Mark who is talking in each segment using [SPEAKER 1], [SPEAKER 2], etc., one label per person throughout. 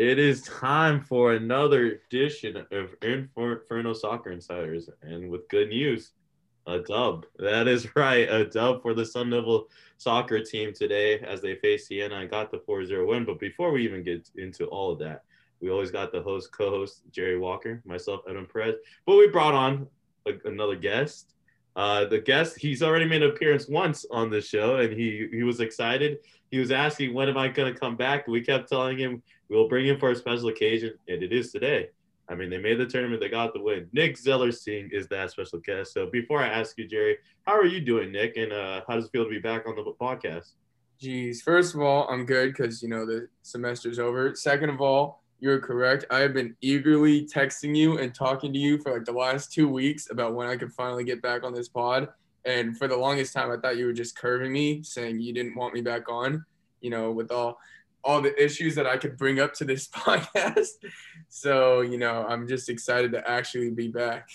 [SPEAKER 1] It is time for another edition of Inferno Soccer Insiders, and with good news, a dub. That is right, a dub for the Sun Devil soccer team today as they face Siena and got the 4-0 win. But before we even get into all of that, we always got the host, co-host Jerry Walker, myself, Edwin Perez. But we brought on a, another guest. Uh, the guest, he's already made an appearance once on the show, and he he was excited. He was asking, "When am I going to come back?" We kept telling him we'll bring him for a special occasion, and it is today. I mean, they made the tournament, they got the win. Nick Zellersing is that special guest. So before I ask you, Jerry, how are you doing, Nick? And uh, how does it feel to be back on the podcast?
[SPEAKER 2] Geez, first of all, I'm good because you know the semester's over. Second of all, you're correct. I have been eagerly texting you and talking to you for like the last two weeks about when I could finally get back on this pod. And for the longest time, I thought you were just curving me, saying you didn't want me back on. You know, with all all the issues that I could bring up to this podcast. So, you know, I'm just excited to actually be back.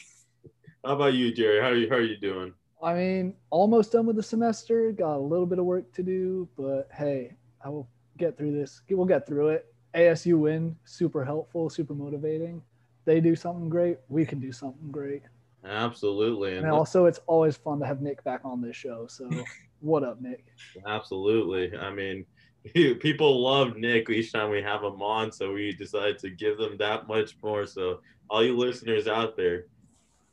[SPEAKER 1] How about you, Jerry? How are you, how are you doing?
[SPEAKER 3] I mean, almost done with the semester. Got a little bit of work to do, but hey, I will get through this. We'll get through it. ASU win, super helpful, super motivating. They do something great, we can do something great.
[SPEAKER 1] Absolutely.
[SPEAKER 3] And, and also, it's always fun to have Nick back on this show. So, what up, Nick?
[SPEAKER 1] Absolutely. I mean, people love Nick each time we have him on, so we decided to give them that much more. So, all you listeners out there,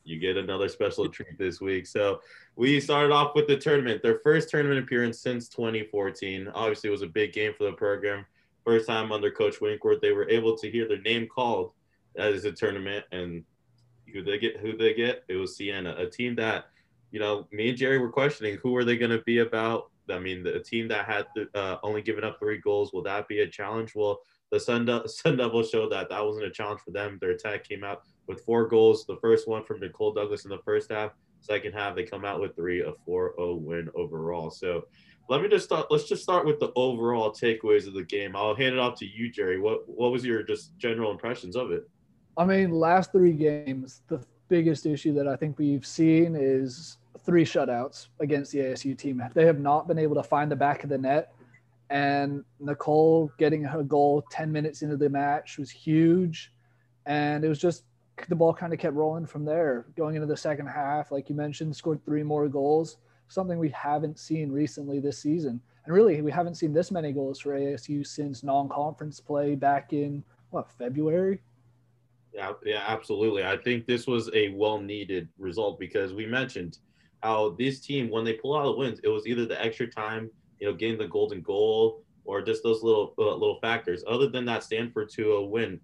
[SPEAKER 1] you get another special treat this week. So, we started off with the tournament, their first tournament appearance since 2014. Obviously, it was a big game for the program. First time under Coach Winkworth, they were able to hear their name called as a tournament, and who they get, who they get, it was Siena, a team that, you know, me and Jerry were questioning who are they going to be about I mean, the team that had uh, only given up three goals, will that be a challenge? Well, the Sun, De- Sun Devils showed that that wasn't a challenge for them. Their attack came out with four goals. The first one from Nicole Douglas in the first half. Second half, they come out with three, a 4-0 win overall. So let me just start. Let's just start with the overall takeaways of the game. I'll hand it off to you, Jerry. What what was your just general impressions of it?
[SPEAKER 3] I mean, last three games, the biggest issue that I think we've seen is three shutouts against the ASU team. They have not been able to find the back of the net. And Nicole getting her goal 10 minutes into the match was huge. And it was just the ball kind of kept rolling from there. Going into the second half, like you mentioned, scored three more goals, something we haven't seen recently this season. And really, we haven't seen this many goals for ASU since non conference play back in, what, February?
[SPEAKER 1] Yeah, yeah, absolutely. I think this was a well needed result because we mentioned how this team, when they pull out the wins, it was either the extra time, you know, getting the golden goal, or just those little uh, little factors. Other than that, Stanford to a win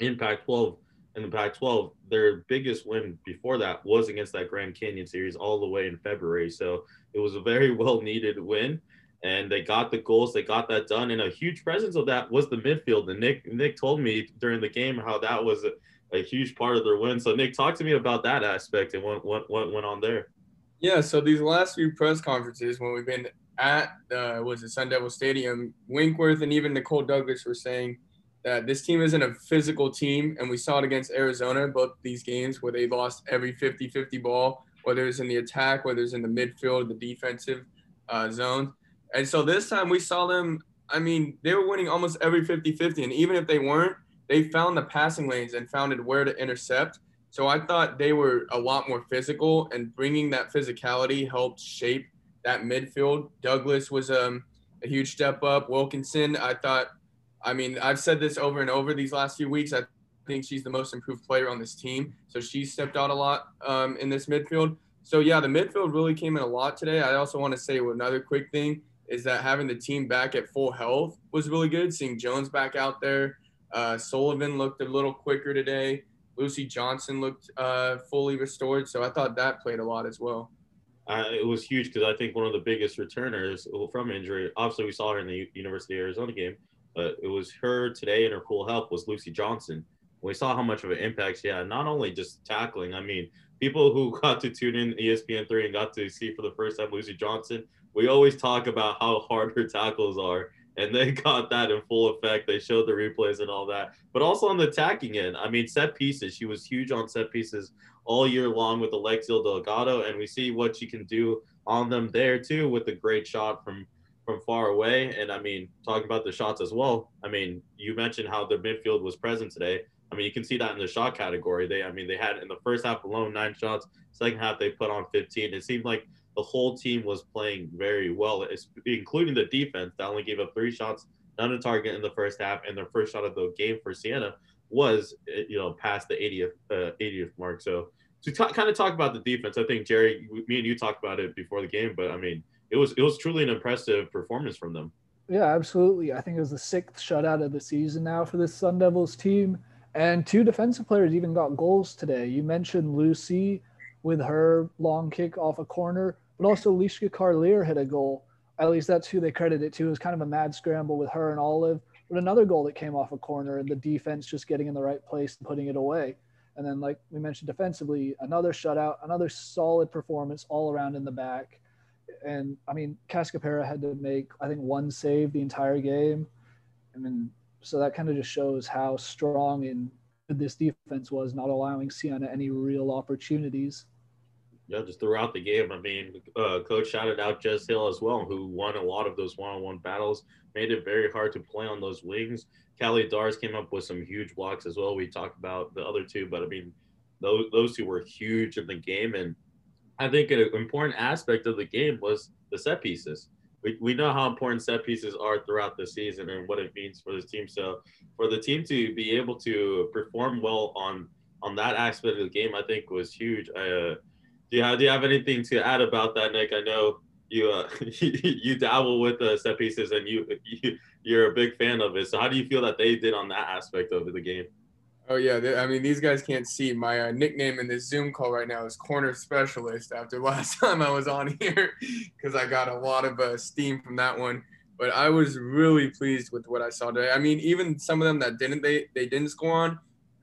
[SPEAKER 1] in Pac-12 in the Pac-12, their biggest win before that was against that Grand Canyon series all the way in February. So it was a very well needed win. And they got the goals, they got that done. And a huge presence of that was the midfield. And Nick Nick told me during the game how that was a, a huge part of their win. So Nick, talk to me about that aspect and what what, what went on there.
[SPEAKER 2] Yeah, so these last few press conferences when we've been at uh, was it Sun Devil Stadium, Winkworth and even Nicole Douglas were saying that this team isn't a physical team, and we saw it against Arizona, both these games where they lost every 50-50 ball, whether it's in the attack, whether it's in the midfield, the defensive uh, zone. And so this time we saw them, I mean, they were winning almost every 50-50, and even if they weren't, they found the passing lanes and found it where to intercept. So I thought they were a lot more physical, and bringing that physicality helped shape that midfield. Douglas was um, a huge step up. Wilkinson, I thought, I mean, I've said this over and over these last few weeks. I think she's the most improved player on this team. So she stepped out a lot um, in this midfield. So yeah, the midfield really came in a lot today. I also want to say another quick thing is that having the team back at full health was really good. Seeing Jones back out there, uh, Sullivan looked a little quicker today. Lucy Johnson looked uh, fully restored, so I thought that played a lot as well.
[SPEAKER 1] Uh, it was huge because I think one of the biggest returners from injury, obviously we saw her in the University of Arizona game, but it was her today and her full help was Lucy Johnson. We saw how much of an impact she had, not only just tackling. I mean, people who got to tune in ESPN3 and got to see for the first time Lucy Johnson, we always talk about how hard her tackles are and they got that in full effect. They showed the replays and all that, but also on the attacking end. I mean, set pieces. She was huge on set pieces all year long with Alexia Delgado, and we see what she can do on them there too with the great shot from from far away. And I mean, talking about the shots as well. I mean, you mentioned how the midfield was present today. I mean, you can see that in the shot category. They, I mean, they had in the first half alone nine shots. Second half they put on 15. It seemed like the whole team was playing very well, including the defense that only gave up three shots, none on target in the first half, and their first shot of the game for Siena was, you know, past the 80th uh, 80th mark. So to t- kind of talk about the defense, I think Jerry, me and you talked about it before the game, but I mean, it was it was truly an impressive performance from them.
[SPEAKER 3] Yeah, absolutely. I think it was the sixth shutout of the season now for the Sun Devils team. And two defensive players even got goals today. You mentioned Lucy with her long kick off a corner, but also Lieske Carleer hit a goal. At least that's who they credit it to. It was kind of a mad scramble with her and Olive. But another goal that came off a corner and the defense just getting in the right place and putting it away. And then, like we mentioned defensively, another shutout, another solid performance all around in the back and I mean, Cascapera had to make I think one save the entire game. I mean, so that kind of just shows how strong and good this defense was, not allowing Siena any real opportunities.
[SPEAKER 1] Yeah, just throughout the game. I mean, uh, coach shouted out Jess Hill as well, who won a lot of those one-on-one battles, made it very hard to play on those wings. Callie Dars came up with some huge blocks as well. We talked about the other two, but I mean, those those two were huge in the game, and I think an important aspect of the game was the set pieces. We, we know how important set pieces are throughout the season and what it means for this team. So for the team to be able to perform well on on that aspect of the game, I think was huge. Uh, do you have, do you have anything to add about that, Nick? I know you uh, you dabble with the set pieces and you, you you're a big fan of it. So how do you feel that they did on that aspect of the game?
[SPEAKER 2] Oh yeah, I mean these guys can't see my uh, nickname in this Zoom call right now is corner specialist. After last time I was on here, because I got a lot of uh, steam from that one. But I was really pleased with what I saw today. I mean, even some of them that didn't they they didn't score on.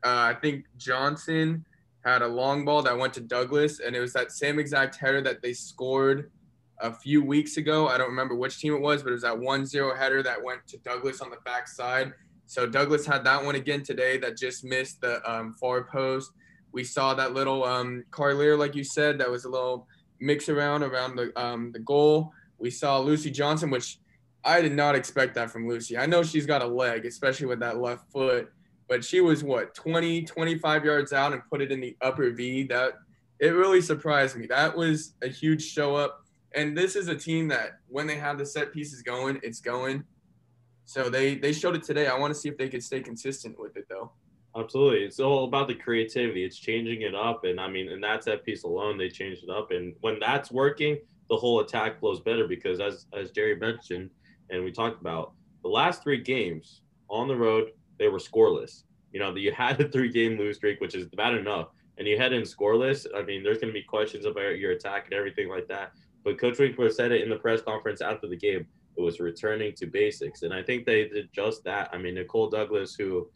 [SPEAKER 2] Uh, I think Johnson had a long ball that went to Douglas, and it was that same exact header that they scored a few weeks ago. I don't remember which team it was, but it was that 1-0 header that went to Douglas on the backside so Douglas had that one again today that just missed the um, far post. We saw that little um, Carleer, like you said, that was a little mix around around the um, the goal. We saw Lucy Johnson, which I did not expect that from Lucy. I know she's got a leg, especially with that left foot, but she was what 20, 25 yards out and put it in the upper V. That it really surprised me. That was a huge show up. And this is a team that when they have the set pieces going, it's going. So they they showed it today. I want to see if they could stay consistent with it though.
[SPEAKER 1] Absolutely. It's all about the creativity. It's changing it up. And I mean, and that's that piece alone, they changed it up. And when that's working, the whole attack flows better because as as Jerry mentioned and we talked about, the last three games on the road, they were scoreless. You know, you had a three game lose streak, which is bad enough. And you head in scoreless. I mean, there's gonna be questions about your attack and everything like that. But Coach Winkler said it in the press conference after the game it was returning to basics, and I think they did just that. I mean, Nicole Douglas, who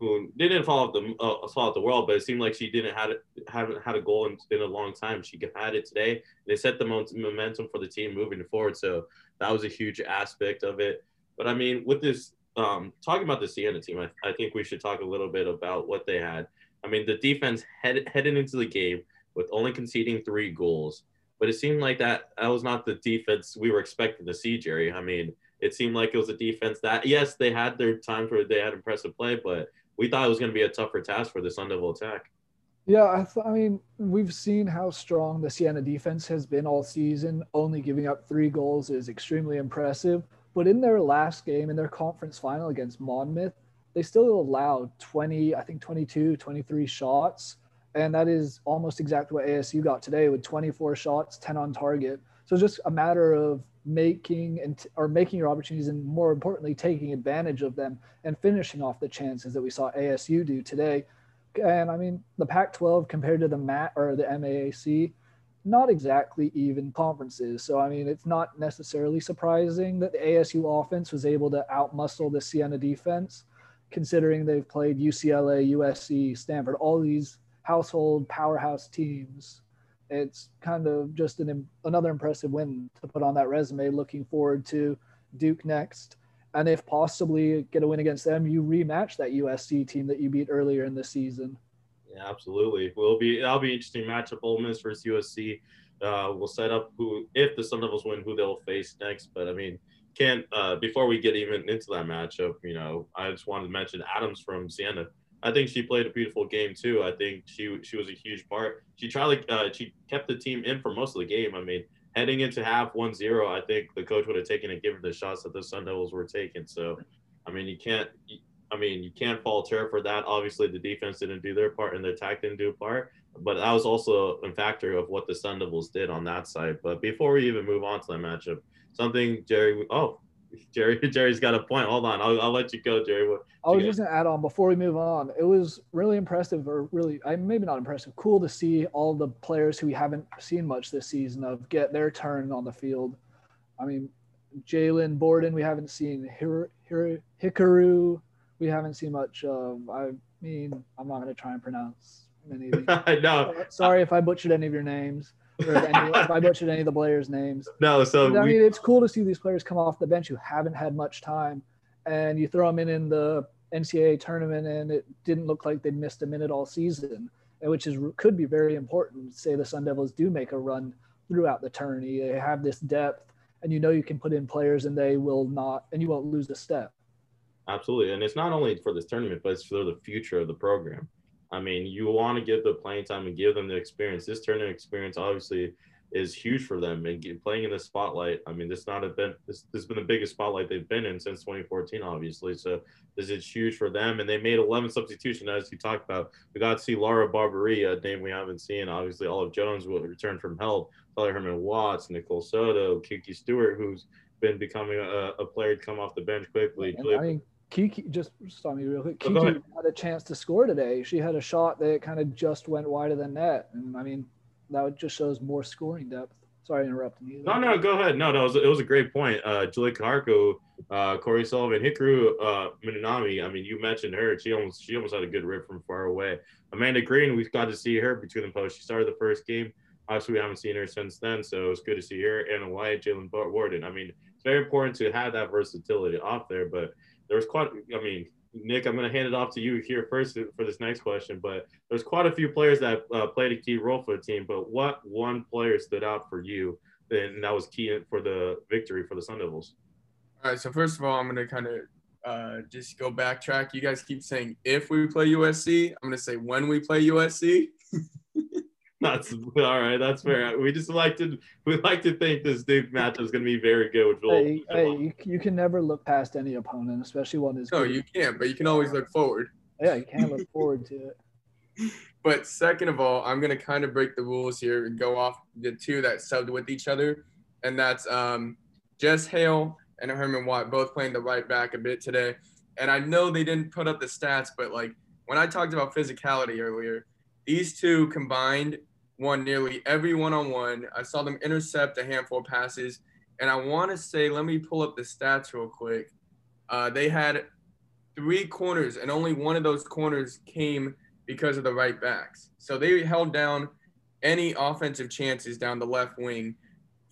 [SPEAKER 1] who didn't fall off the uh, fall off the world, but it seemed like she didn't had haven't had a goal in, in a long time. She had it today. They set the momentum for the team moving forward, so that was a huge aspect of it. But I mean, with this um, talking about the Siena team, I, I think we should talk a little bit about what they had. I mean, the defense head, heading into the game with only conceding three goals but it seemed like that that was not the defense we were expecting to see, Jerry. I mean, it seemed like it was a defense that yes, they had their times where they had impressive play, but we thought it was going to be a tougher task for the Sun Devil attack.
[SPEAKER 3] Yeah, I, th- I mean, we've seen how strong the Siena defense has been all season. Only giving up three goals is extremely impressive. But in their last game, in their conference final against Monmouth, they still allowed 20, I think 22, 23 shots and that is almost exactly what ASU got today with 24 shots, 10 on target. So just a matter of making and or making your opportunities, and more importantly, taking advantage of them and finishing off the chances that we saw ASU do today. And I mean, the Pac-12 compared to the MAT or the MAAC, not exactly even conferences. So I mean, it's not necessarily surprising that the ASU offense was able to outmuscle the Siena defense, considering they've played UCLA, USC, Stanford, all these household powerhouse teams. It's kind of just an another impressive win to put on that resume. Looking forward to Duke next, and if possibly get a win against them, you rematch that USC team that you beat earlier in the season.
[SPEAKER 1] Yeah, absolutely. Will be that'll be interesting matchup. Ole Miss versus USC. Uh, we'll set up who if the Sun Devils win, who they'll face next. But I mean, can't uh, before we get even into that matchup, you know, I just wanted to mention Adams from Siena. I think she played a beautiful game too. I think she she was a huge part. She tried uh, she kept the team in for most of the game. I mean, heading into half 1-0, I think the coach would have taken and given the shots that the Sun Devils were taking. So, I mean, you can't. I mean, you can't fault her for that. Obviously, the defense didn't do their part and the attack didn't do a part, but that was also a factor of what the Sun Devils did on that side. But before we even move on to that matchup, something Jerry. Oh, Jerry, Jerry's got a point. Hold on, I'll, I'll let you go, Jerry. What,
[SPEAKER 3] I was just gonna add on before we move on. It was really impressive, or really, I maybe not impressive. Cool to see all the players who we haven't seen much this season of get their turn on the field. I mean, Jalen Borden, we haven't seen Hir- Hir- Hikaru. We haven't seen much of. I mean, I'm not gonna try and pronounce many of these.
[SPEAKER 1] no, uh,
[SPEAKER 3] Sorry if I butchered any of your names. Or if, any, if I butchered any of the players' names.
[SPEAKER 1] no. So
[SPEAKER 3] But, I
[SPEAKER 1] we,
[SPEAKER 3] mean, it's cool to see these players come off the bench who haven't had much time, and you throw them in in the NCAA tournament, and it didn't look like they'd missed a minute all season, and which is could be very important. Say the Sun Devils do make a run throughout the tourney, they have this depth, and you know you can put in players, and they will not, and you won't lose a step.
[SPEAKER 1] Absolutely. And it's not only for this tournament, but it's for the future of the program. I mean, you want to give the playing time and give them the experience. This tournament experience obviously is huge for them and get, playing in the spotlight. I mean, this not have been this, this has been the biggest spotlight they've been in since 2014, obviously. So this is huge for them. And they made 11 substitutions, as you talked about. We got to see Laura Barbary, a name we haven't seen. Obviously, Olive Jones will return from health. Tyler Herman Watts, Nicole Soto, Kiki Stewart, who's been becoming a, a player to come off the bench quickly.
[SPEAKER 3] Mean, Kiki just stop me real quick. Kiki had a chance to score today. She had a shot that kind of just went wide of the net, and I mean, that just shows more scoring depth. Sorry, interrupting you.
[SPEAKER 1] No, no, go ahead. No, no, it was, it was a great point. Uh, Julie Kaharko, uh, Corey Sullivan, Hikaru uh, Minami. I mean, you mentioned her. She almost she almost had a good rip from far away. Amanda Green, we've got to see her between the posts. She started the first game. Obviously, we haven't seen her since then, so it's good to see her. Anna White, Jalen Warden. I mean, it's very important to have that versatility off there. But there was quite. I mean, Nick, I'm going to hand it off to you here first for this next question. But there's quite a few players that uh, played a key role for the team. But what one player stood out for you? And that was key for the victory for the Sun Devils.
[SPEAKER 2] All right, so first of all, I'm gonna kind of uh, just go backtrack. You guys keep saying if we play USC, I'm gonna say when we play USC.
[SPEAKER 1] That's all right. That's fair. We just like to we like to think this Duke matchup is going to be very good. Which will,
[SPEAKER 3] Hey, hey, you, you can never look past any opponent, especially one as
[SPEAKER 2] No,
[SPEAKER 3] good.
[SPEAKER 2] you can't, but you can always look forward.
[SPEAKER 3] yeah, you can't look forward to it.
[SPEAKER 2] But second of all, I'm gonna kind of break the rules here and go off the two that subbed with each other, and that's um, Jess Hale and Herman Watt both playing the right back a bit today. And I know they didn't put up the stats, but like when I talked about physicality earlier, these two combined won nearly every one-on-one. I saw them intercept a handful of passes, and I want to say, let me pull up the stats real quick. Uh, they had three corners, and only one of those corners came because of the right backs. So they held down any offensive chances down the left wing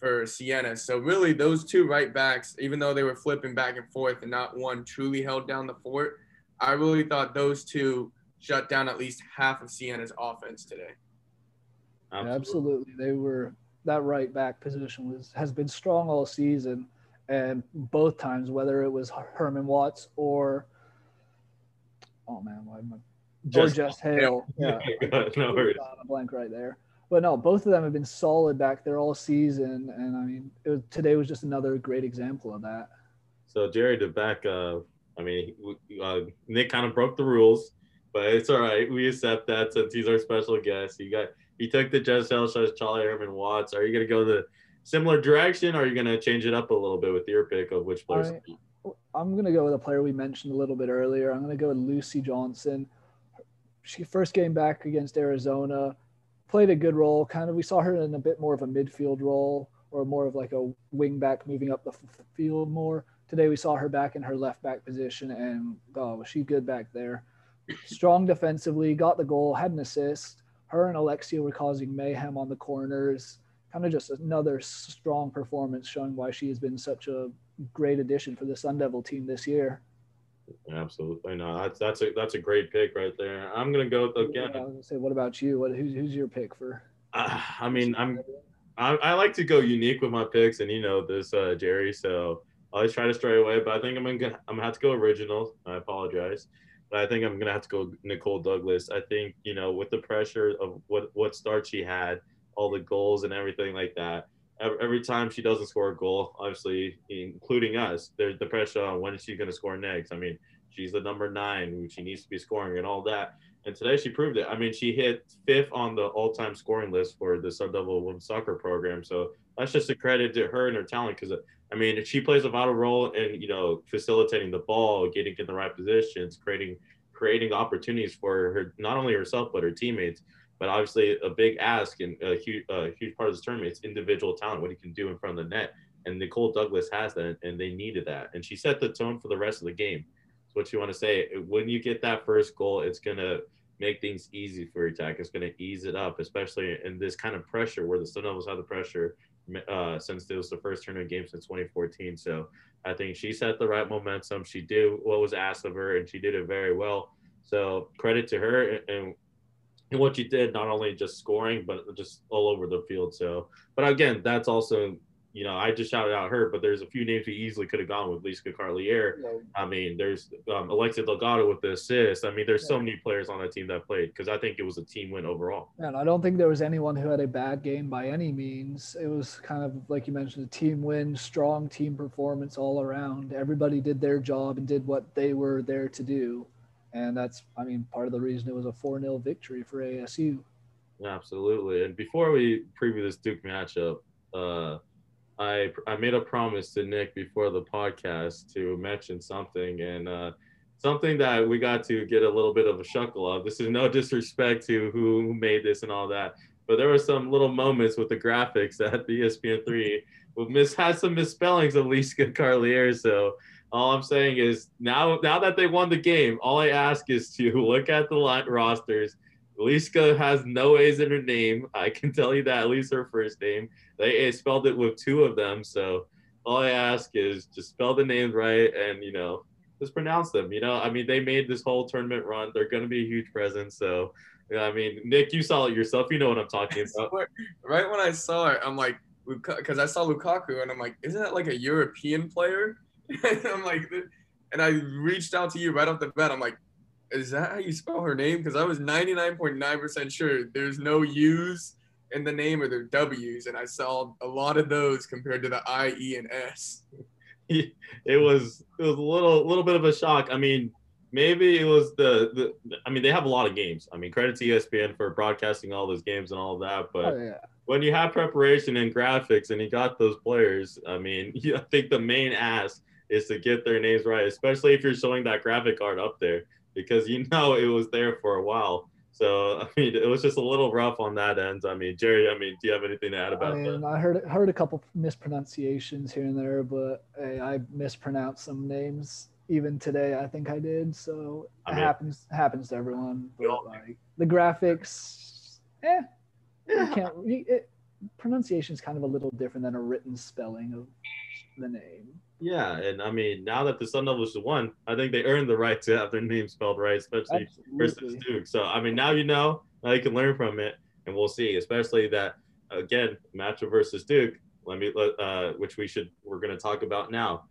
[SPEAKER 2] for Siena. So really, those two right backs, even though they were flipping back and forth and not one truly held down the fort, I really thought those two shut down at least half of Siena's offense today.
[SPEAKER 3] Yeah, absolutely. They were that right back position was has been strong all season, and both times, whether it was Herman Watts or oh man, why am I
[SPEAKER 1] Just,
[SPEAKER 3] or Jess Hale? Yeah,
[SPEAKER 1] no worries.
[SPEAKER 3] a blank right there. But no, both of them have been solid back there all season, and I mean, it was, today was just another great example of that.
[SPEAKER 1] So Jerry, to back, uh, I mean, uh, Nick kind of broke the rules, but it's all right. We accept that since he's our special guest. You got he took the Jess shows Charlie Herman Watts. Are you gonna go the similar direction, or are you gonna change it up a little bit with your pick of which players?
[SPEAKER 3] I- I'm gonna go with a player we mentioned a little bit earlier. I'm gonna go with Lucy Johnson. She first game back against Arizona, played a good role. Kind of, we saw her in a bit more of a midfield role or more of like a wing back moving up the f- field more. Today we saw her back in her left back position, and oh, was she good back there? Strong defensively, got the goal, had an assist. Her and Alexia were causing mayhem on the corners. Kind of just another strong performance, showing why she has been such a great addition for the Sun Devil team this year.
[SPEAKER 1] Absolutely, no. That's that's a that's a great pick right there. I'm gonna go with, again.
[SPEAKER 3] I was gonna say, what about you? What who's who's your pick for?
[SPEAKER 1] Uh, I mean, I'm I, I like to go unique with my picks, and you know this, uh, Jerry. So I always try to stray away, but I think I'm gonna I'm gonna have to go original. I apologize, but I think I'm gonna have to go Nicole Douglas. I think you know with the pressure of what what start she had, all the goals and everything like that. Every time she doesn't score a goal, obviously including us, there's the pressure on when is she gonna score next. I mean, she's the number nine, she needs to be scoring and all that. And today she proved it. I mean, she hit fifth on the all-time scoring list for the Devil Women's Soccer program. So that's just a credit to her and her talent. Because I mean, she plays a vital role in you know facilitating the ball, getting in the right positions, creating creating opportunities for her not only herself but her teammates. But obviously, a big ask and a huge, a huge part of this tournament is individual talent, what he can do in front of the net. And Nicole Douglas has that, and they needed that. And she set the tone for the rest of the game what you want to say. When you get that first goal, it's gonna make things easy for your attack. It's gonna ease it up, especially in this kind of pressure where the Sun Devils have the pressure uh, since it was the first tournament game since 2014. So I think she set the right momentum. She did what was asked of her, and she did it very well. So credit to her and and what she did, not only just scoring, but just all over the field. So, but again, that's also you know, I just shouted out her, but there's a few names we easily could have gone with Lieske Carleer. Yeah. I mean, there's um, Alexia Delgado with the assist. I mean, there's yeah. so many players on that team that played because I think it was a team win overall.
[SPEAKER 3] And I don't think there was anyone who had a bad game by any means. It was kind of like you mentioned, a team win, strong team performance all around. Everybody did their job and did what they were there to do. And that's, I mean, part of the reason it was a 4 0 victory for ASU.
[SPEAKER 1] Absolutely. And before we preview this Duke matchup, uh, I I made a promise to Nick before the podcast to mention something and uh, something that we got to get a little bit of a chuckle of. This is no disrespect to who made this and all that, but there were some little moments with the graphics at the ESPN3 with miss had some misspellings of Lieske Carleer. So all I'm saying is now now that they won the game, all I ask is to look at the line rosters Lieske has no A's in her name. I can tell you that, at least her first name. They spelled it with two of them. So all I ask is just spell the names right and, you know, just pronounce them. You know, I mean, they made this whole tournament run. They're going to be a huge presence. So, I mean, Nick, you saw it yourself. You know what I'm talking about.
[SPEAKER 2] right when I saw it, I'm like, because I saw Lukaku and I'm like, isn't that like a European player? and I'm like, and I reached out to you right off the bat. I'm like, is that how you spell her name? Because I was 99.9% sure there's no U's in the name or the W's, and I saw a lot of those compared to the I, E, and S.
[SPEAKER 1] It was it was a little little bit of a shock. I mean, maybe it was the, the I mean, they have a lot of games. I mean, credit to ESPN for broadcasting all those games and all of that. But oh, yeah. when you have preparation and graphics and you got those players, I mean, I think the main ask is to get their names right, especially if you're showing that graphic art up there because you know it was there for a while. So I mean, it was just a little rough on that end. I mean, Jerry, I mean, do you have anything to add about
[SPEAKER 3] I mean,
[SPEAKER 1] that?
[SPEAKER 3] I heard heard a couple mispronunciations here and there, but hey, I mispronounced some names even today. I think I did. So I it mean, happens happens to everyone. But like the graphics, eh, yeah. you can't. It, pronunciation is kind of a little different than a written spelling of the name.
[SPEAKER 1] Yeah, and I mean, now that the Sun Devils won, I think they earned the right to have their name spelled right, especially versus Duke. So I mean, now you know, now you can learn from it, and we'll see. Especially that again, matchup versus Duke. Let me, uh, which we should, we're going to talk about now.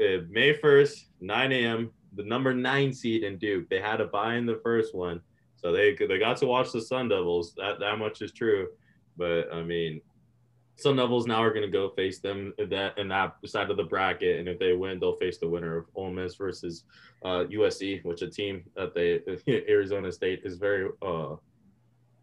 [SPEAKER 1] Uh, May first, 9 a.m. The number nine seed in Duke. They had to buy in the first one, so they they got to watch the Sun Devils. That that much is true. But I mean, Sun Devils now are going to go face them in that in that side of the bracket, and if they win, they'll face the winner of Ole Miss versus uh, USC, which a team that they Arizona State is very uh,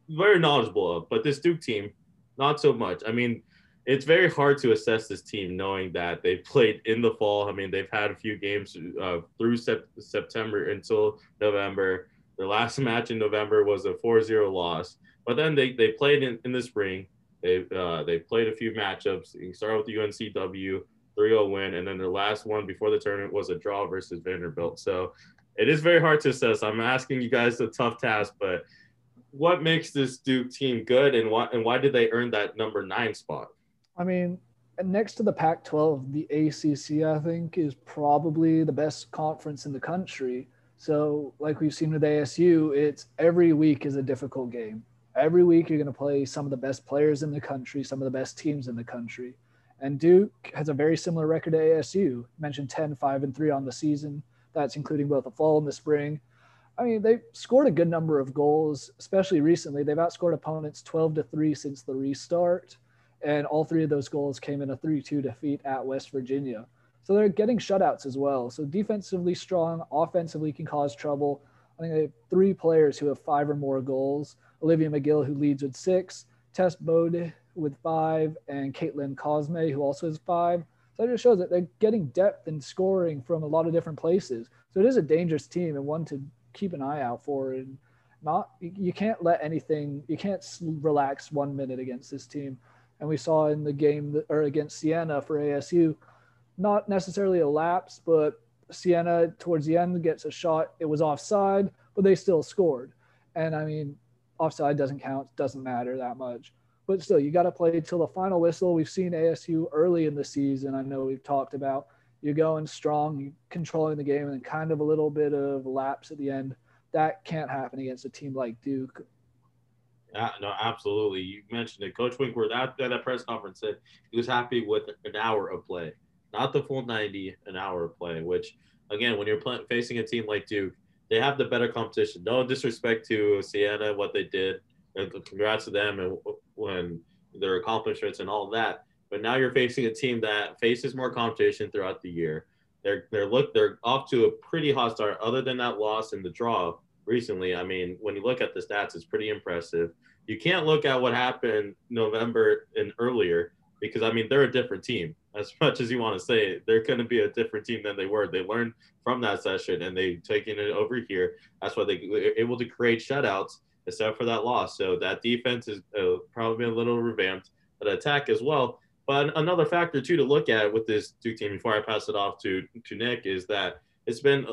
[SPEAKER 1] very knowledgeable of. But this Duke team, not so much. I mean, it's very hard to assess this team knowing that they played in the fall. I mean, they've had a few games uh, through sep- September until November. Their last match in November was a 4-0 loss, but then they they played in, in the spring they uh, they played a few matchups. You start with the UNCW 3-0 win, and then their last one before the tournament was a draw versus Vanderbilt. So it is very hard to assess. I'm asking you guys a tough task, but what makes this Duke team good, and why and why did they earn that number nine spot?
[SPEAKER 3] I mean, next to the Pac-12, the ACC I think is probably the best conference in the country. So, like we've seen with ASU, it's every week is a difficult game every week you're going to play some of the best players in the country, some of the best teams in the country. And Duke has a very similar record to ASU. Mentioned 10, 5, and 3 on the season. That's including both the fall and the spring. I mean, they scored a good number of goals, especially recently. They've outscored opponents 12 to 3 since the restart. And all three of those goals came in a 3 2 defeat at West Virginia. So they're getting shutouts as well. So defensively strong, offensively can cause trouble. I think they have three players who have five or more goals. Olivia Migli, who leads with six, Tess Boade with five, and Caitlin Cosme, who also has five. So it just shows that they're getting depth and scoring from a lot of different places. So it is a dangerous team and one to keep an eye out for. And not you can't let anything you can't relax one minute against this team. And we saw in the game that, or against Siena for ASU, not necessarily a lapse, but Siena towards the end gets a shot. It was offside, but they still scored. And I mean, offside doesn't count, doesn't matter that much. But still, you got to play till the final whistle. We've seen ASU early in the season. I know we've talked about you're going strong, you controlling the game, and then kind of a little bit of lapse at the end. That can't happen against a team like Duke.
[SPEAKER 1] Yeah, no, absolutely. You mentioned it. Coach Winkworth after that press conference said he was happy with an hour of play, not the full 90, an hour of play, which, again, when you're play, facing a team like Duke, they have the better competition. No disrespect to Siena, what they did, and congrats to them and when their accomplishments and all that. But now you're facing a team that faces more competition throughout the year. They're they're look they're off to a pretty hot start. Other than that loss in the draw recently, I mean, when you look at the stats, it's pretty impressive. You can't look at what happened November and earlier because I mean they're a different team. As much as you want to say they're going to be a different team than they were. They learned from that session and they taken it over here. That's why they were able to create shutouts except for that loss. So that defense is uh, probably a little revamped, but attack as well. But another factor too to look at with this Duke team before I pass it off to to Nick is that it's been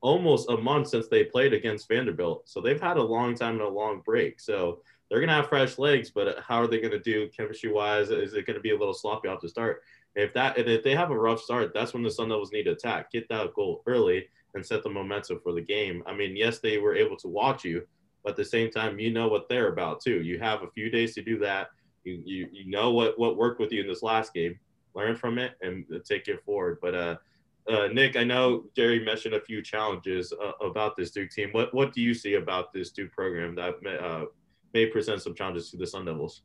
[SPEAKER 1] almost a month since they played against Vanderbilt, so they've had a long time and a long break. So they're gonna have fresh legs, but how are they gonna do chemistry wise? Is it gonna be a little sloppy off the start? If that if they have a rough start, that's when the Sun Devils need to attack, get that goal early, and set the momentum for the game. I mean, yes, they were able to watch you, but at the same time, you know what they're about too. You have a few days to do that. You you, you know what what worked with you in this last game. Learn from it and take it forward. But uh, uh, Nick, I know Jerry mentioned a few challenges uh, about this Duke team. What what do you see about this Duke program that may, uh, may present some challenges to the Sun Devils?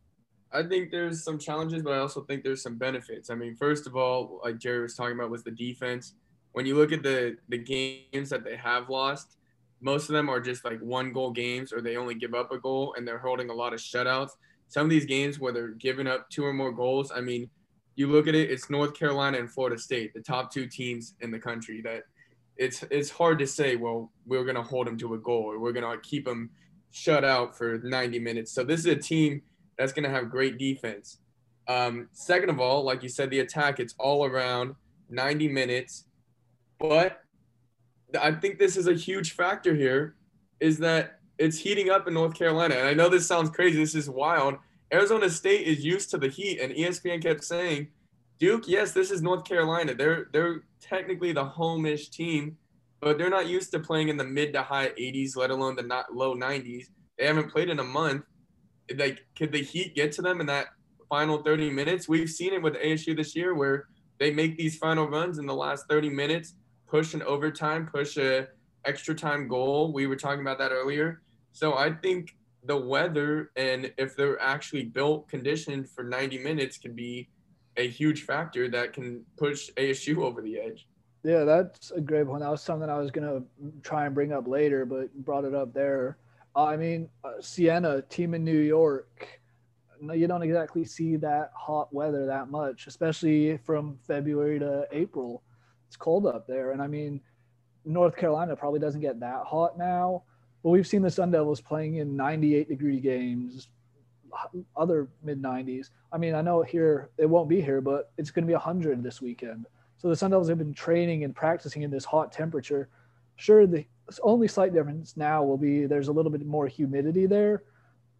[SPEAKER 2] I think there's some challenges, but I also think there's some benefits. I mean, first of all, like Jerry was talking about, was the defense. When you look at the the games that they have lost, most of them are just like one goal games or they only give up a goal and they're holding a lot of shutouts. Some of these games where they're giving up two or more goals, I mean, you look at it, it's North Carolina and Florida State, the top two teams in the country that it's it's hard to say, well, we're to hold them to a goal or we're to keep them shut out for 90 minutes. So this is a team that's going to have great defense. Um, second of all, like you said, the attack, it's all around 90 minutes. But I think this is a huge factor here is that it's heating up in North Carolina. And I know this sounds crazy. This is wild. Arizona State is used to the heat, and ESPN kept saying, Duke, yes, this is North Carolina. They're they're technically the home-ish team, but they're not used to playing in the mid to high 80s, let alone the not low 90s. They haven't played in a month. Like, could the heat get to them in that final 30 minutes? We've seen it with ASU this year where they make these final runs in the last 30 minutes push an overtime, push a extra time goal. We were talking about that earlier. So I think the weather and if they're actually built conditioned for 90 minutes can be a huge factor that can push ASU over the edge.
[SPEAKER 3] Yeah, that's a great point. That was something I was going to try and bring up later, but brought it up there. I mean, uh, Siena, team in New York, no, you don't exactly see that hot weather that much, especially from February to April it's cold up there. And I mean, North Carolina probably doesn't get that hot now, but we've seen the Sun Devils playing in 98 degree games, other mid 90s. I mean, I know here it won't be here, but it's going to be 100 this weekend. So the Sun Devils have been training and practicing in this hot temperature. Sure, the only slight difference now will be there's a little bit more humidity there,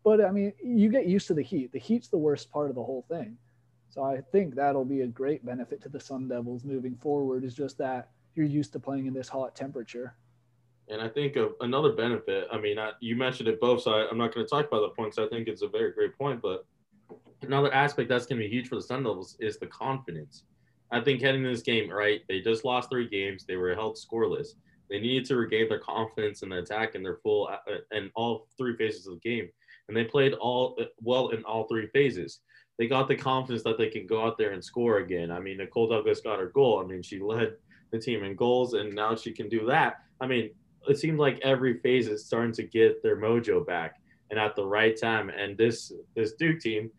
[SPEAKER 3] but I mean, you get used to the heat. The heat's the worst part of the whole thing. So I think that'll be a great benefit to the Sun Devils moving forward. Is just that you're used to playing in this hot temperature.
[SPEAKER 1] And I think of another benefit. I mean, I, you mentioned it both, so I, am not going to talk about the points. I think it's a very great point, but another aspect that's going to be huge for the Sun Devils is the confidence. I think heading into this game, right? They just lost three games. They were held scoreless. They needed to regain their confidence in the attack and their full uh, and all three phases of the game. And they played all uh, well in all three phases. They got the confidence that they can go out there and score again. I mean, Nicole Douglas got her goal. I mean, she led the team in goals, and now she can do that. I mean, it seems like every phase is starting to get their mojo back and at the right time. And this this Duke team,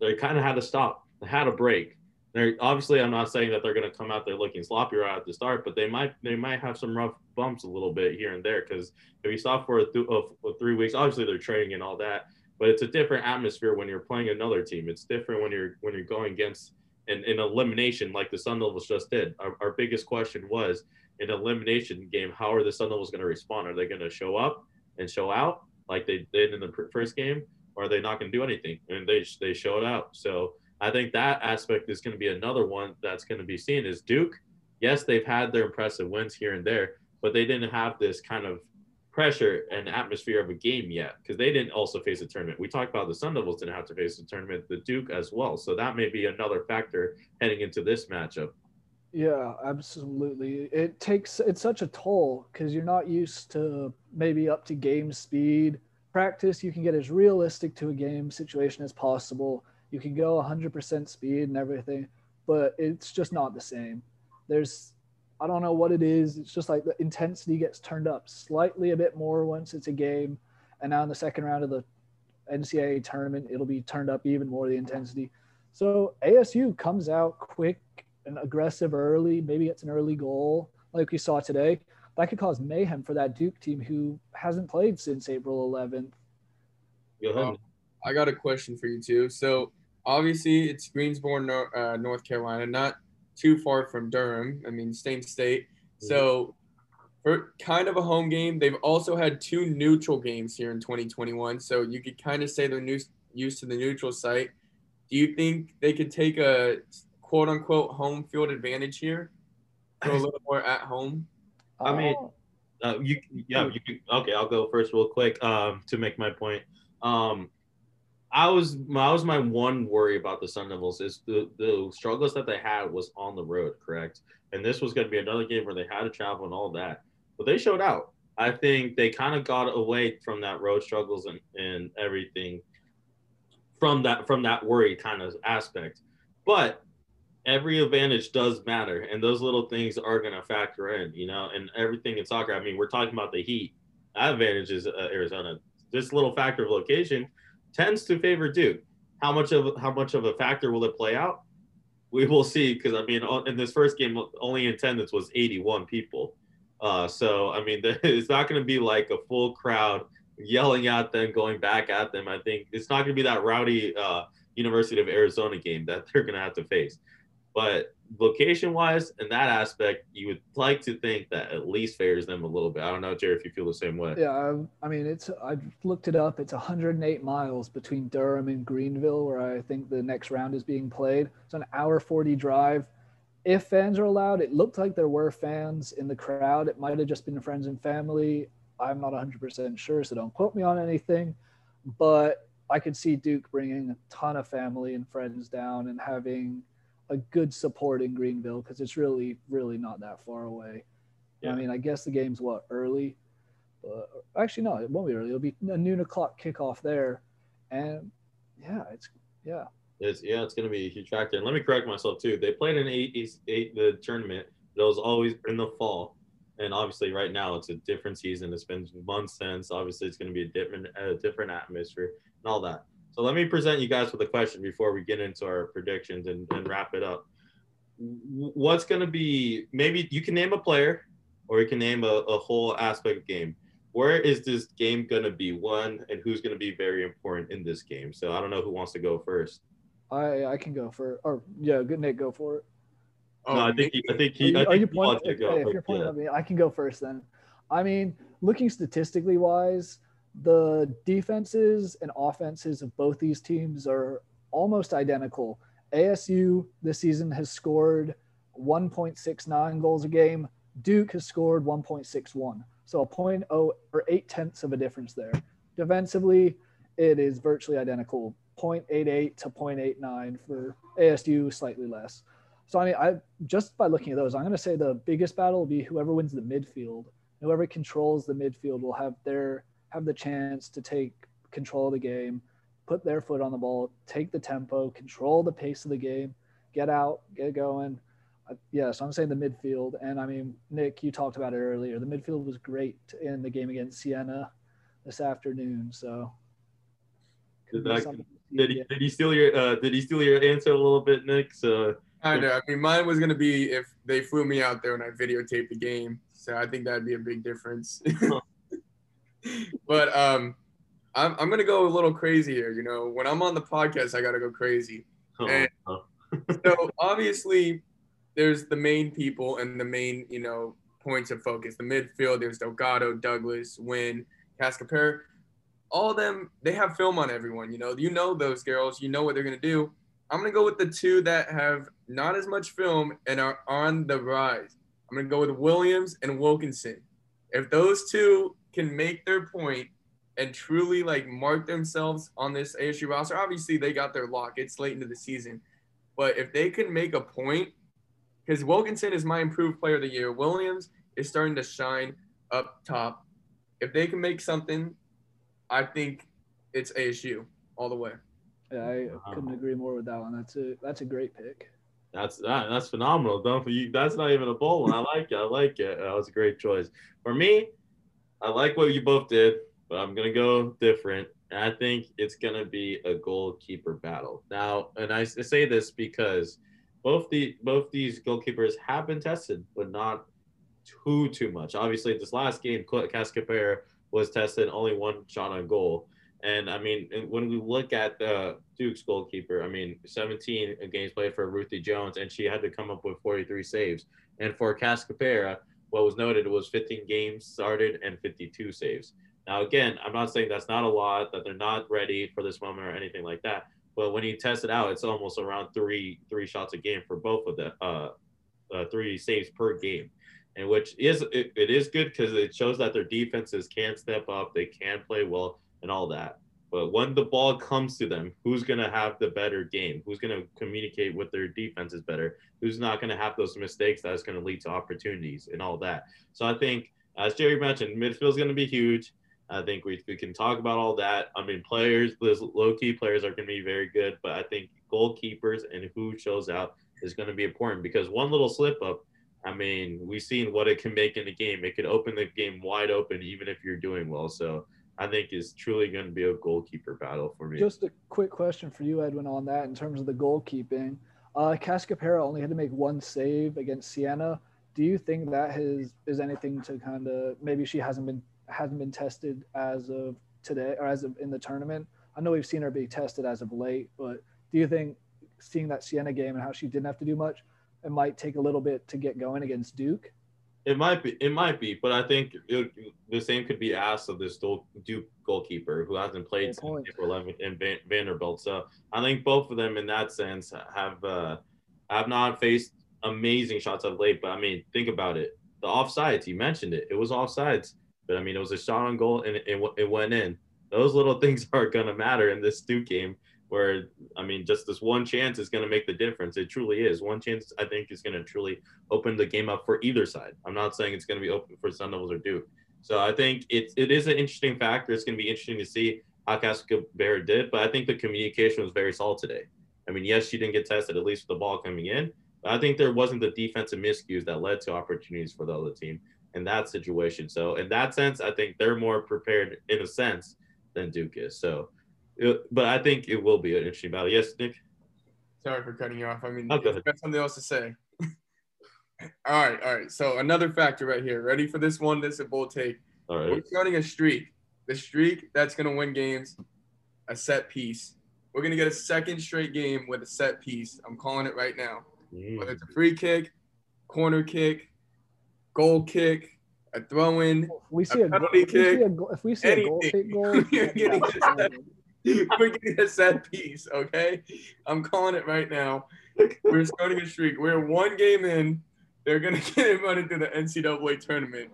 [SPEAKER 1] they kind of had to stop. They had a break. They're obviously I'm not saying that they're going to come out there looking sloppy right at the start, but they might they might have some rough bumps a little bit here and there because if you stop for a th- uh, three weeks, obviously they're training and all that, but it's a different atmosphere when you're playing another team. It's different when you're when you're going against an, an elimination like the Sun Devils just did. Our, our biggest question was in elimination game, how are the Sun Devils going to respond? Are they going to show up and show out like they did in the first game, or are they not going to do anything? And they they showed out. So I think that aspect is going to be another one that's going to be seen. Is Duke? Yes, they've had their impressive wins here and there, but they didn't have this kind of pressure and atmosphere of a game yet because they didn't also face a tournament. We talked about the Sun Devils didn't have to face a tournament, the Duke as well. So that may be another factor heading into this matchup.
[SPEAKER 3] Yeah, absolutely. It takes it's such a toll because you're not used to maybe up to game speed. Practice, you can get as realistic to a game situation as possible. You can go 100% speed and everything, but it's just not the same. There's, I don't know what it is. It's just like the intensity gets turned up slightly a bit more once it's a game. And now in the second round of the NCAA tournament, it'll be turned up even more the intensity. So ASU comes out quick and aggressive early, maybe it's an early goal like we saw today. That could cause mayhem for that Duke team who hasn't played since April 11th.
[SPEAKER 2] Go ahead. Um, I got a question for you too. So obviously it's Greensboro, uh, North Carolina, not too far from Durham. I mean, same state. Mm-hmm. So for kind of a home game, they've also had two neutral games here in 2021. So you could kind of say they're new, used to the neutral site. Do you think they could take a quote unquote home field advantage here? Go a little more at home.
[SPEAKER 1] I mean, oh. uh, you yeah, you can, okay. I'll go first real quick um, to make my point. Um, I was I was my one worry about the Sun Devils is the the struggles that they had was on the road, correct? And this was going to be another game where they had to travel and all that, but they showed out. I think they kind of got away from that road struggles and, and everything from that from that worry kind of aspect. But every advantage does matter, and those little things are going to factor in, you know. And everything in soccer, I mean, we're talking about the heat. That advantage is uh, Arizona. This little factor of location tends to favor Duke. How much of how much of a factor will it play out? We will see because I mean, in this first game, only attendance was 81 people. Uh, so I mean, it's not going to be like a full crowd yelling at them, going back at them. I think it's not going to be that rowdy uh, University of Arizona game that they're going to have to face. But location wise, in that aspect, you would like to think that at least favors them a little bit. I don't know, Jerry, if you feel the same way.
[SPEAKER 3] Yeah, I mean, it's I've looked it up. It's 108 miles between Durham and Greenville, where I think the next round is being played. It's an hour 40 drive. If fans are allowed, it looked like there were fans in the crowd. It might have just been friends and family. I'm not 100% sure, so don't quote me on anything. But I could see Duke bringing a ton of family and friends down and having – a good support in Greenville because it's really, really not that far away. Yeah. I mean, I guess the game's what early, but actually no, it won't be early. It'll be a noon o'clock kickoff there, and yeah, it's yeah.
[SPEAKER 1] It's yeah, it's going to be a huge factor. And let me correct myself too. They played in eight, eight the tournament. It was always in the fall, and obviously right now it's a different season. It's been months since. Obviously, it's going to be a different, a different atmosphere and all that. So let me present you guys with a question before we get into our predictions and, and wrap it up. What's going to be maybe you can name a player or you can name a, a whole aspect of game. Where is this game going to be won and who's going to be very important in this game? So I don't know who wants to go first.
[SPEAKER 3] I I can go for or yeah, good Nick, go for it.
[SPEAKER 1] Oh, no, I think he, I think he. Are you, I think are you pointing,
[SPEAKER 3] if, hey, if you're pointing yeah. at me, I can go first then. I mean, looking statistically wise, the defenses and offenses of both these teams are almost identical. ASU this season has scored 1.69 goals a game. Duke has scored 1.61. So a point oh or eight tenths of a difference there. Defensively, it is virtually identical. 0.88 to 0.89 for ASU, slightly less. So I mean, I just by looking at those, I'm going to say the biggest battle will be whoever wins the midfield. Whoever controls the midfield will have their have the chance to take control of the game, put their foot on the ball, take the tempo, control the pace of the game, get out, get going. Uh, yeah, so I'm saying the midfield. And I mean, Nick, you talked about it earlier. The midfield was great in the game against Siena this afternoon. So
[SPEAKER 1] did, that, did he did he steal your uh, did he steal your answer a little bit, Nick? So
[SPEAKER 2] I know. I mean, mine was gonna be if they flew me out there and I videotaped the game. So I think that'd be a big difference. but um, I'm I'm gonna go a little crazy here. You know, when I'm on the podcast, I gotta go crazy. Oh, oh. so obviously, there's the main people and the main you know points of focus. The midfield, there's Delgado, Douglas, Wynn, Cascapera. All of them, they have film on everyone. You know, you know those girls. You know what they're gonna do. I'm gonna go with the two that have not as much film and are on the rise. I'm gonna go with Williams and Wilkinson. If those two can make their point and truly like mark themselves on this ASU roster, obviously they got their lock. It's late into the season, but if they can make a point, because Wilkinson is my improved player of the year, Williams is starting to shine up top. If they can make something, I think it's ASU all the way.
[SPEAKER 3] Yeah, I couldn't agree more with that one. That's a that's a great pick.
[SPEAKER 1] That's that, that's phenomenal. Don't for you. That's not even a bold one. I like it. I like it. That was a great choice. For me, I like what you both did, but I'm gonna go different. And I think it's gonna be a goalkeeper battle. Now, and I say this because both the both these goalkeepers have been tested, but not too too much. Obviously, this last game, Cascapera was tested only one shot on goal. And I mean, when we look at the Duke's goalkeeper, I mean, 17 games played for Ruthie Jones, and she had to come up with 43 saves. And for Cascapera, what was noted was 15 games started and 52 saves. Now, again, I'm not saying that's not a lot, that they're not ready for this moment or anything like that. But when you test it out, it's almost around three three shots a game for both of them, uh, uh, three saves per game, and which is it, it is good because it shows that their defenses can step up, they can play well and all that. But when the ball comes to them, who's going to have the better game? Who's going to communicate with their defenses better? Who's not going to have those mistakes that's going to lead to opportunities and all that? So I think, as Jerry mentioned, midfield is going to be huge. I think we, we can talk about all that. I mean, players, those low key players are going to be very good, but I think goalkeepers and who shows out is going to be important because one little slip up, I mean, we've seen what it can make in a game. It could open the game wide open, even if you're doing well. So I think is truly going to be a goalkeeper battle for me.
[SPEAKER 3] Just a quick question for you, Edwin, on that in terms of the goalkeeping. Uh, Cascapera only had to make one save against Siena. Do you think that has is anything to kind of maybe she hasn't been hasn't been tested as of today or as of in the tournament? I know we've seen her be tested as of late, but do you think seeing that Siena game and how she didn't have to do much, it might take a little bit to get going against Duke?
[SPEAKER 1] It might be, it might be, but I think it, the same could be asked of this Duke goalkeeper who hasn't played since April 11th in Vanderbilt. So I think both of them, in that sense, have uh, have not faced amazing shots of late. But I mean, think about it: the offsides. You mentioned it; it was offsides, but I mean, it was a shot on goal and it, it went in. Those little things are gonna matter in this Duke game where I mean, just this one chance is going to make the difference. It truly is. One chance, I think, is going to truly open the game up for either side. I'm not saying it's going to be open for Sun Devils or Duke. So I think it, it is an interesting factor. It's going to be interesting to see how Cascapera did, but I think the communication was very solid today. I mean, yes, she didn't get tested, at least with the ball coming in, but I think there wasn't the defensive miscues that led to opportunities for the other team in that situation. So in that sense, I think they're more prepared in a sense than Duke is. So but I think it will be an interesting battle. Yes, Nick.
[SPEAKER 2] Sorry for cutting you off. I mean, oh, got something else to say. all right, all right. So another factor right here. Ready for this one? This is a bold take.
[SPEAKER 1] All right.
[SPEAKER 2] We're starting a streak. The streak that's gonna win games, a set piece. We're gonna get a second straight game with a set piece. I'm calling it right now. Mm. Whether it's a free kick, corner kick, goal kick, a throw in, we see a, penalty a, kick, if we see a, if we see anything. a goal kick goal, We're getting a set piece, okay? I'm calling it right now. We're starting a streak. We're one game in. They're gonna get invited to the NCAA tournament.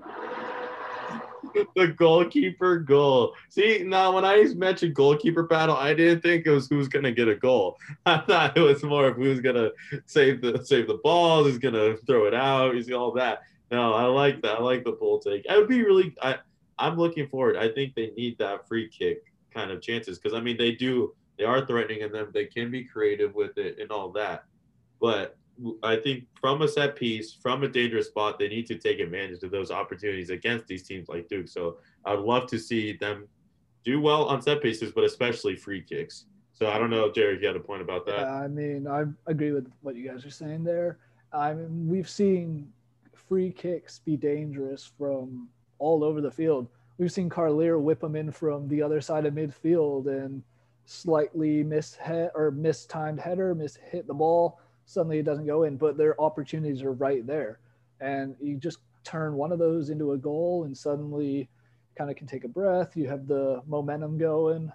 [SPEAKER 1] the goalkeeper goal. See, now when I mentioned goalkeeper battle, I didn't think it was who's gonna get a goal. I thought it was more of who's gonna save the save the ball, who's gonna throw it out, who's all that. No, I like that. I like the bull take. I would be really. I I'm looking forward. I think they need that free kick kind of chances because I mean they do. They are threatening in them. They can be creative with it and all that. But I think from a set piece, from a dangerous spot, they need to take advantage of those opportunities against these teams like Duke. So I'd love to see them do well on set pieces, but especially free kicks. So I don't know, Jerry, if you had a point about that.
[SPEAKER 3] Yeah, I mean, I agree with what you guys are saying there. I mean, we've seen free kicks be dangerous from all over the field. We've seen Carleer whip them in from the other side of midfield and slightly miss head or mistimed header, miss hit the ball suddenly it doesn't go in, but their opportunities are right there. And you just turn one of those into a goal and suddenly kind of can take a breath. You have the momentum going.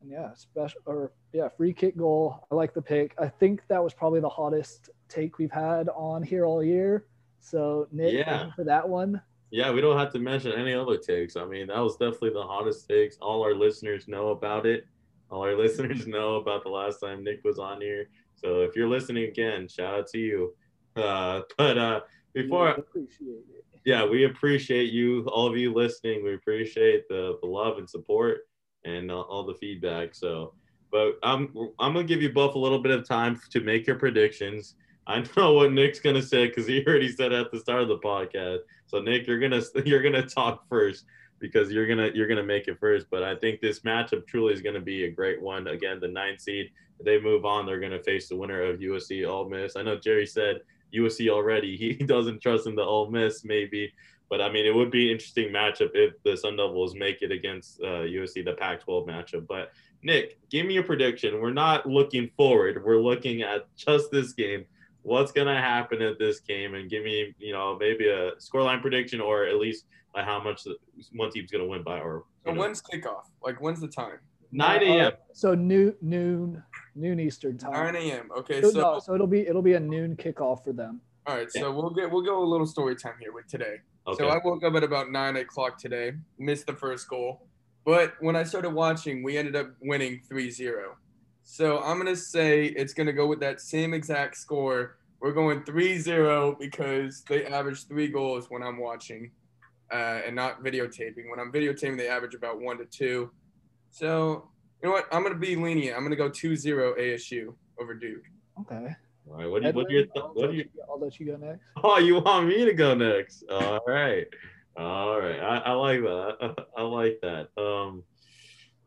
[SPEAKER 3] And yeah, special or yeah, free kick goal. I like the pick. I think that was probably the hottest take we've had on here all year. So Nick, yeah. for that one.
[SPEAKER 1] Yeah, we don't have to mention any other takes. I mean, that was definitely the hottest takes. All our listeners know about it. All our listeners know about the last time Nick was on here. So if you're listening again, shout out to you. Uh, but uh, before, appreciate it. yeah, we appreciate you, all of you listening. We appreciate the, the love and support and uh, all the feedback. So, but I'm I'm gonna give you both a little bit of time to make your predictions. I know what Nick's gonna say because he already said at the start of the podcast. So Nick, you're gonna you're gonna talk first because you're gonna you're gonna make it first. But I think this matchup truly is gonna be a great one. Again, the ninth seed. They move on, they're gonna face the winner of USC Ole Miss. I know Jerry said USC already. He doesn't trust in the Ole Miss maybe, but I mean it would be an interesting matchup if the Sun Devils make it against uh, USC, the Pac-12 matchup. But Nick, give me a prediction. We're not looking forward. We're looking at just this game. What's gonna happen at this game, and give me, you know, maybe a scoreline prediction or at least by how much one team's going to win by. Or
[SPEAKER 2] so when's kickoff? Like when's the time?
[SPEAKER 1] 9 a.m. Uh,
[SPEAKER 3] so noon, noon, noon Eastern time.
[SPEAKER 2] 9 a.m. Okay,
[SPEAKER 3] so, so, no, so it'll be it'll be a noon kickoff for them.
[SPEAKER 2] All right, so we'll get we'll go a little story time here with today. Okay. So I woke up at about nine o'clock today, missed the first goal, but when I started watching, we ended up winning 3-0. So I'm gonna say it's gonna go with that same exact score. We're going 3-0 because they average three goals when I'm watching uh, and not videotaping. When I'm videotaping, they average about one to two. So, you know what? I'm going to be lenient. I'm going to go 2 0 ASU over Duke.
[SPEAKER 3] Okay.
[SPEAKER 1] All right. What, do you, what, your th- what do you?
[SPEAKER 3] I'll let you go next.
[SPEAKER 1] Oh, you want me to go next? All right. All right. I, I like that. I, I like that. Um,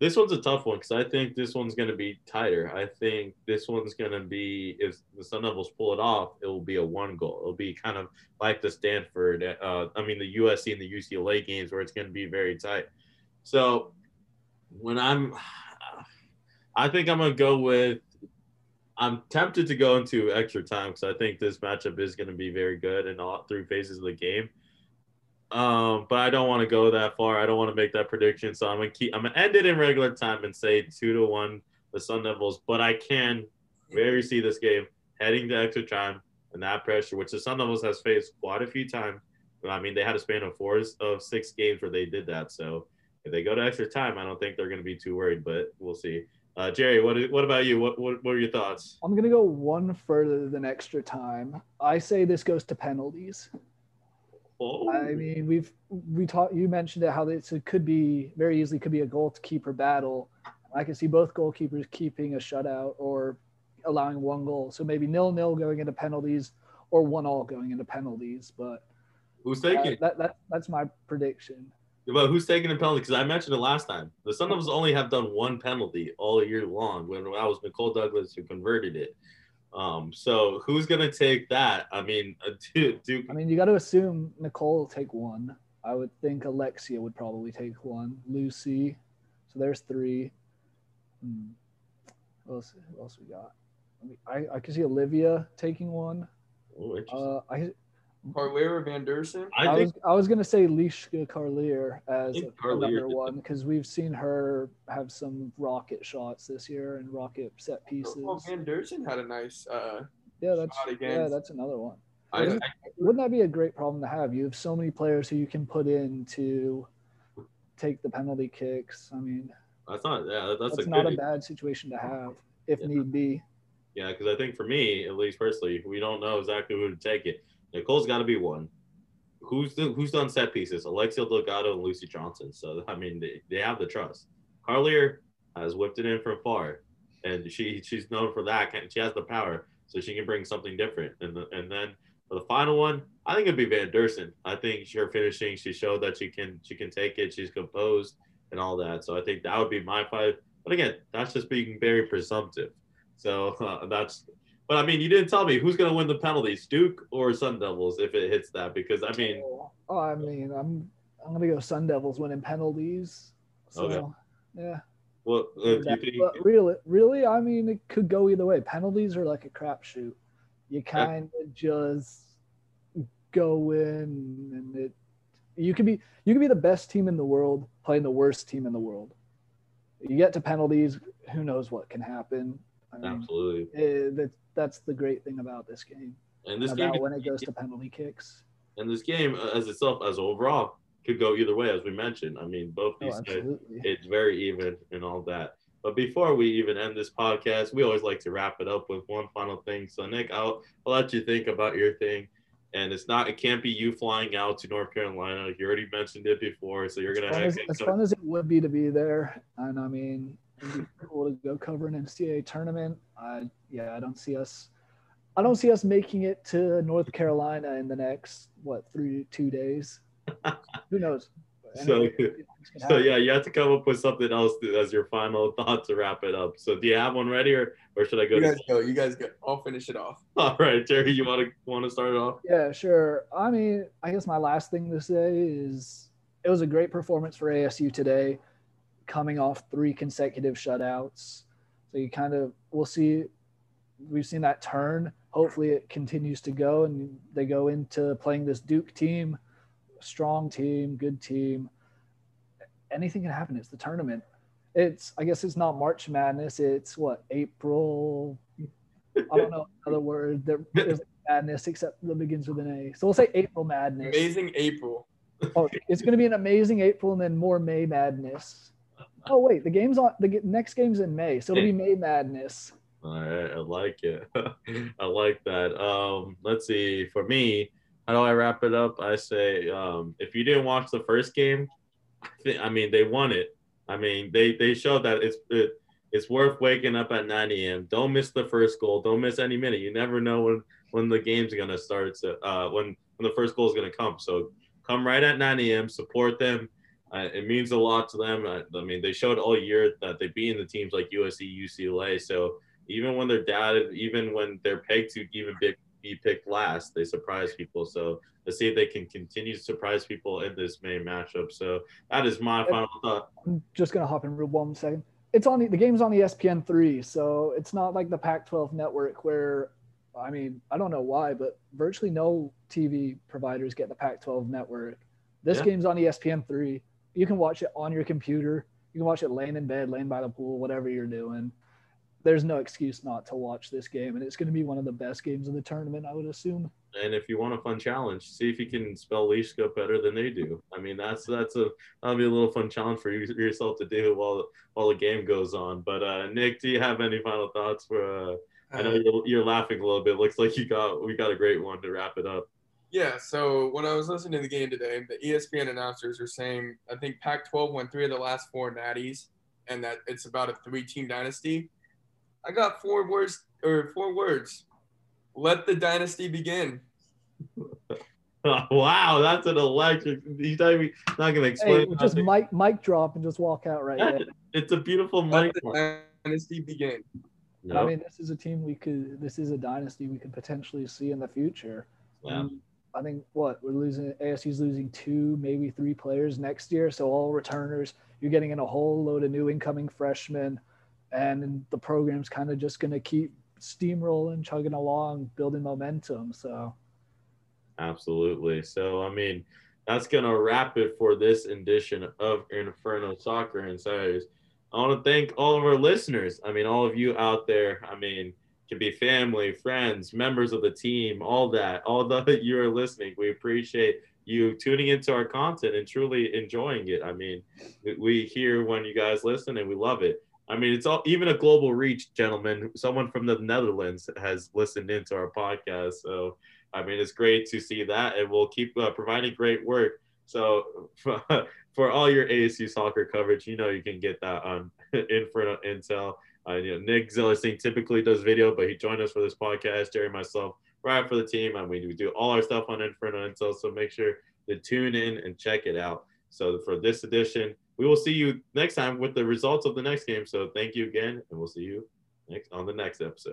[SPEAKER 1] this one's a tough one because I think this one's going to be tighter. I think this one's going to be if the Sun Devils pull it off, it will be a one goal. It'll be kind of like the Stanford, uh, I mean the USC and the UCLA games where it's going to be very tight. So when I'm, I think I'm going to go with. I'm tempted to go into extra time because I think this matchup is going to be very good in all three phases of the game. Um, but I don't want to go that far. I don't want to make that prediction. So I'm gonna keep I'm gonna end it in regular time and say two to one the Sun Devils. But I can very see this game heading to extra time and that pressure, which the Sun Devils has faced quite a few times. I mean, they had a span of four of six games where they did that. So if they go to extra time, I don't think they're to be too worried. But we'll see. Uh, Jerry, what what about you? What, what what are your thoughts?
[SPEAKER 3] I'm to go one further than extra time. I say this goes to penalties. Oh. I mean, we've we talked. You mentioned it how this it could be very easily could be a goalkeeper battle. I can see both goalkeepers keeping a shutout or allowing one goal. So maybe nil nil going into penalties or one all going into penalties. But
[SPEAKER 1] who's taking
[SPEAKER 3] uh, that, that? That's my prediction.
[SPEAKER 1] But who's taking a penalty? Because I mentioned it last time. The Sun Devils only have done one penalty all year long. When I was Nicole Douglas who converted it. Um, so who's gonna take that? I mean, uh, Duke. Duke.
[SPEAKER 3] I mean, you got to assume Nicole will take one. I would think Alexia would probably take one. Lucy. So there's three. Hmm. What else, what else we got? I, mean, I, I can see Olivia taking one.
[SPEAKER 1] Oh,
[SPEAKER 3] uh, I
[SPEAKER 2] Carleer Van Dersen?
[SPEAKER 3] I, I was I was gonna say Lieske Carleer as another one because we've seen her have some rocket shots this year and rocket set pieces.
[SPEAKER 2] Well, Van Dersen had a nice uh,
[SPEAKER 3] yeah, that's yeah, that's another one. I, wouldn't, wouldn't that be a great problem to have? You have so many players who you can put in to take the penalty kicks. I mean,
[SPEAKER 1] That's not yeah. That's,
[SPEAKER 3] that's
[SPEAKER 1] a
[SPEAKER 3] not
[SPEAKER 1] good
[SPEAKER 3] a bad situation to have if
[SPEAKER 1] Yeah.
[SPEAKER 3] need be.
[SPEAKER 1] Yeah, because I think for me, at least personally, we don't know exactly who to take it. Nicole's got to be one. Who's the, who's done set pieces? Alexia Delgado and Lucy Johnson. So I mean, they, they have the trust. Carleer has whipped it in from far, and she she's known for that. She has the power, so she can bring something different. And the, and then for the final one, I think it'd be Van Dersen. I think her finishing, she showed that she can she can take it. She's composed and all that. So I think that would be my five. But again, that's just being very presumptive. So uh, that's. But I mean, you didn't tell me who's going to win the penalties, Duke or Sun Devils, if it hits that. Because I mean,
[SPEAKER 3] oh, I mean, I'm I'm gonna go Sun Devils winning penalties. So
[SPEAKER 1] Okay.
[SPEAKER 3] yeah.
[SPEAKER 1] Well, uh, you think?
[SPEAKER 3] but really, really, I mean, it could go either way. Penalties are like a crapshoot. You kind of just go in, and it. You could be you could be the best team in the world playing the worst team in the world. You get to penalties, who knows what can happen. I mean,
[SPEAKER 1] Absolutely.
[SPEAKER 3] eh, that, that's the great thing about this game.
[SPEAKER 1] And this
[SPEAKER 3] about
[SPEAKER 1] game,
[SPEAKER 3] when it goes to penalty kicks.
[SPEAKER 1] and this game uh, as itself, as overall, could go either way, as we mentioned. I mean, both
[SPEAKER 3] Oh,
[SPEAKER 1] these sides
[SPEAKER 3] absolutely.
[SPEAKER 1] it's very even and all that. But before we even end this podcast, we always like to wrap it up with one final thing. So Nick, I'll, I'll let you think about your thing. And it's not, it can't be you flying out to North Carolina. You already mentioned it before, so you're gonna have
[SPEAKER 3] as, as fun as it would be to be there, and I mean, cool to go cover an NCAA tournament. I yeah, I don't see us. I don't see us making it to North Carolina in the next what three two days. Who knows?
[SPEAKER 1] So- So yeah, you have to come up with something else as your final thought to wrap it up. So do you have one ready, or or should I go?
[SPEAKER 2] You
[SPEAKER 1] To,
[SPEAKER 2] guys go. You guys go. I'll finish it off.
[SPEAKER 1] all right, Jerry, you want to want to start it off?
[SPEAKER 3] Yeah, sure. I mean, I guess my last thing to say is it was a great performance for ASU today, coming off three consecutive shutouts. So you kind of we'll see. We've seen that turn. Hopefully, it continues to go, and they go into playing this Duke team, strong team, good team. Anything can happen. It's the tournament. It's I guess it's not March Madness. It's what April. I don't know another word. There, there's madness except that begins with an A. So we'll say April madness.
[SPEAKER 2] Amazing April.
[SPEAKER 3] Oh, it's going to be an amazing April and then more May madness. Oh wait, the game's on the g- next game's in May, so it'll be May madness.
[SPEAKER 1] All right, I like it. I like that. Um, let's see. For me, how do I wrap it up? I say, um, if you didn't watch the first game, I, think, I mean, they won it. I mean, they they showed that it's it, it's worth waking up at 9 a.m. Don't miss the first goal. Don't miss any minute. You never know when when the game's gonna start. So, uh, when when the first goal is gonna come. So come right at 9 a.m. Support them. Uh, it means a lot to them. I, I mean, they showed all year that they beat the teams like USC, UCLA. So even when they're doubted, even when they're pegged to even be, be picked last, they surprise people. So let's see if they can continue to surprise people in this May matchup. So that is my final thought.
[SPEAKER 3] I'm just gonna hop in real one second. It's on the, the game's on E ESPN three, so it's not like the Pac-12 network where, I mean, I don't know why, but virtually no TV providers get the Pac-12 network. This
[SPEAKER 1] Yeah.
[SPEAKER 3] game's on ESPN three. You can watch it on your computer. You can watch it laying in bed, laying by the pool, whatever you're doing. There's no excuse not to watch this game, and it's going to be one of the best games of the tournament, I would assume.
[SPEAKER 1] And if you want a fun challenge, see if you can spell leash scope better than they do. I mean, that's that's a that'll be a little fun challenge for you yourself to do while while the game goes on. But uh, Nick, do you have any final thoughts for? Uh, I know
[SPEAKER 2] Uh,
[SPEAKER 1] you're, you're laughing a little bit. Looks like you got we got a great one to wrap it up.
[SPEAKER 2] Yeah, so when I was listening to the game today, the ESPN announcers were saying I think Pac-12 won three of the last four natties, and that it's about a three-team dynasty. I got four words or four words. Let the dynasty begin.
[SPEAKER 1] wow, that's an electric. He's not, even, not gonna
[SPEAKER 3] Hey,
[SPEAKER 1] explain.
[SPEAKER 3] just
[SPEAKER 1] nothing.
[SPEAKER 3] mic mic drop and just walk out right there.
[SPEAKER 1] it's a beautiful
[SPEAKER 2] Let
[SPEAKER 1] mic.
[SPEAKER 2] the dynasty begin.
[SPEAKER 3] I mean, this is a team we could. This is a dynasty we could potentially see in the future.
[SPEAKER 1] Yeah.
[SPEAKER 3] Um, I think what we're losing. ASU's losing two, maybe three players next year. So all returners. You're getting in a whole load of new incoming freshmen, and the program's kind of just going to keep steamrolling, chugging along, building momentum. So
[SPEAKER 1] Absolutely. So, I mean, that's going to wrap it for this edition of Inferno Soccer Insiders. I want to thank all of our listeners. I mean, all of you out there. I mean, can be family, friends, members of the team, all that, all that you are listening. We appreciate you tuning into our content and truly enjoying it. I mean, we hear when you guys listen and we love it. I mean, it's all even a global reach, gentlemen. Someone from the Netherlands has listened into our podcast. So, I mean, it's great to see that, and we'll keep uh, providing great work. So, for, all your ASU soccer coverage, you know you can get that on Inferno Intel. Uh, you know, Nick Zillerstein typically does video, but he joined us for this podcast. Jerry, myself, right for the team, and we do all our stuff on Inferno Intel. So make sure to tune in and check it out. So for this edition, we will see you next time with the results of the next game. So thank you again, and we'll see you next on the next episode.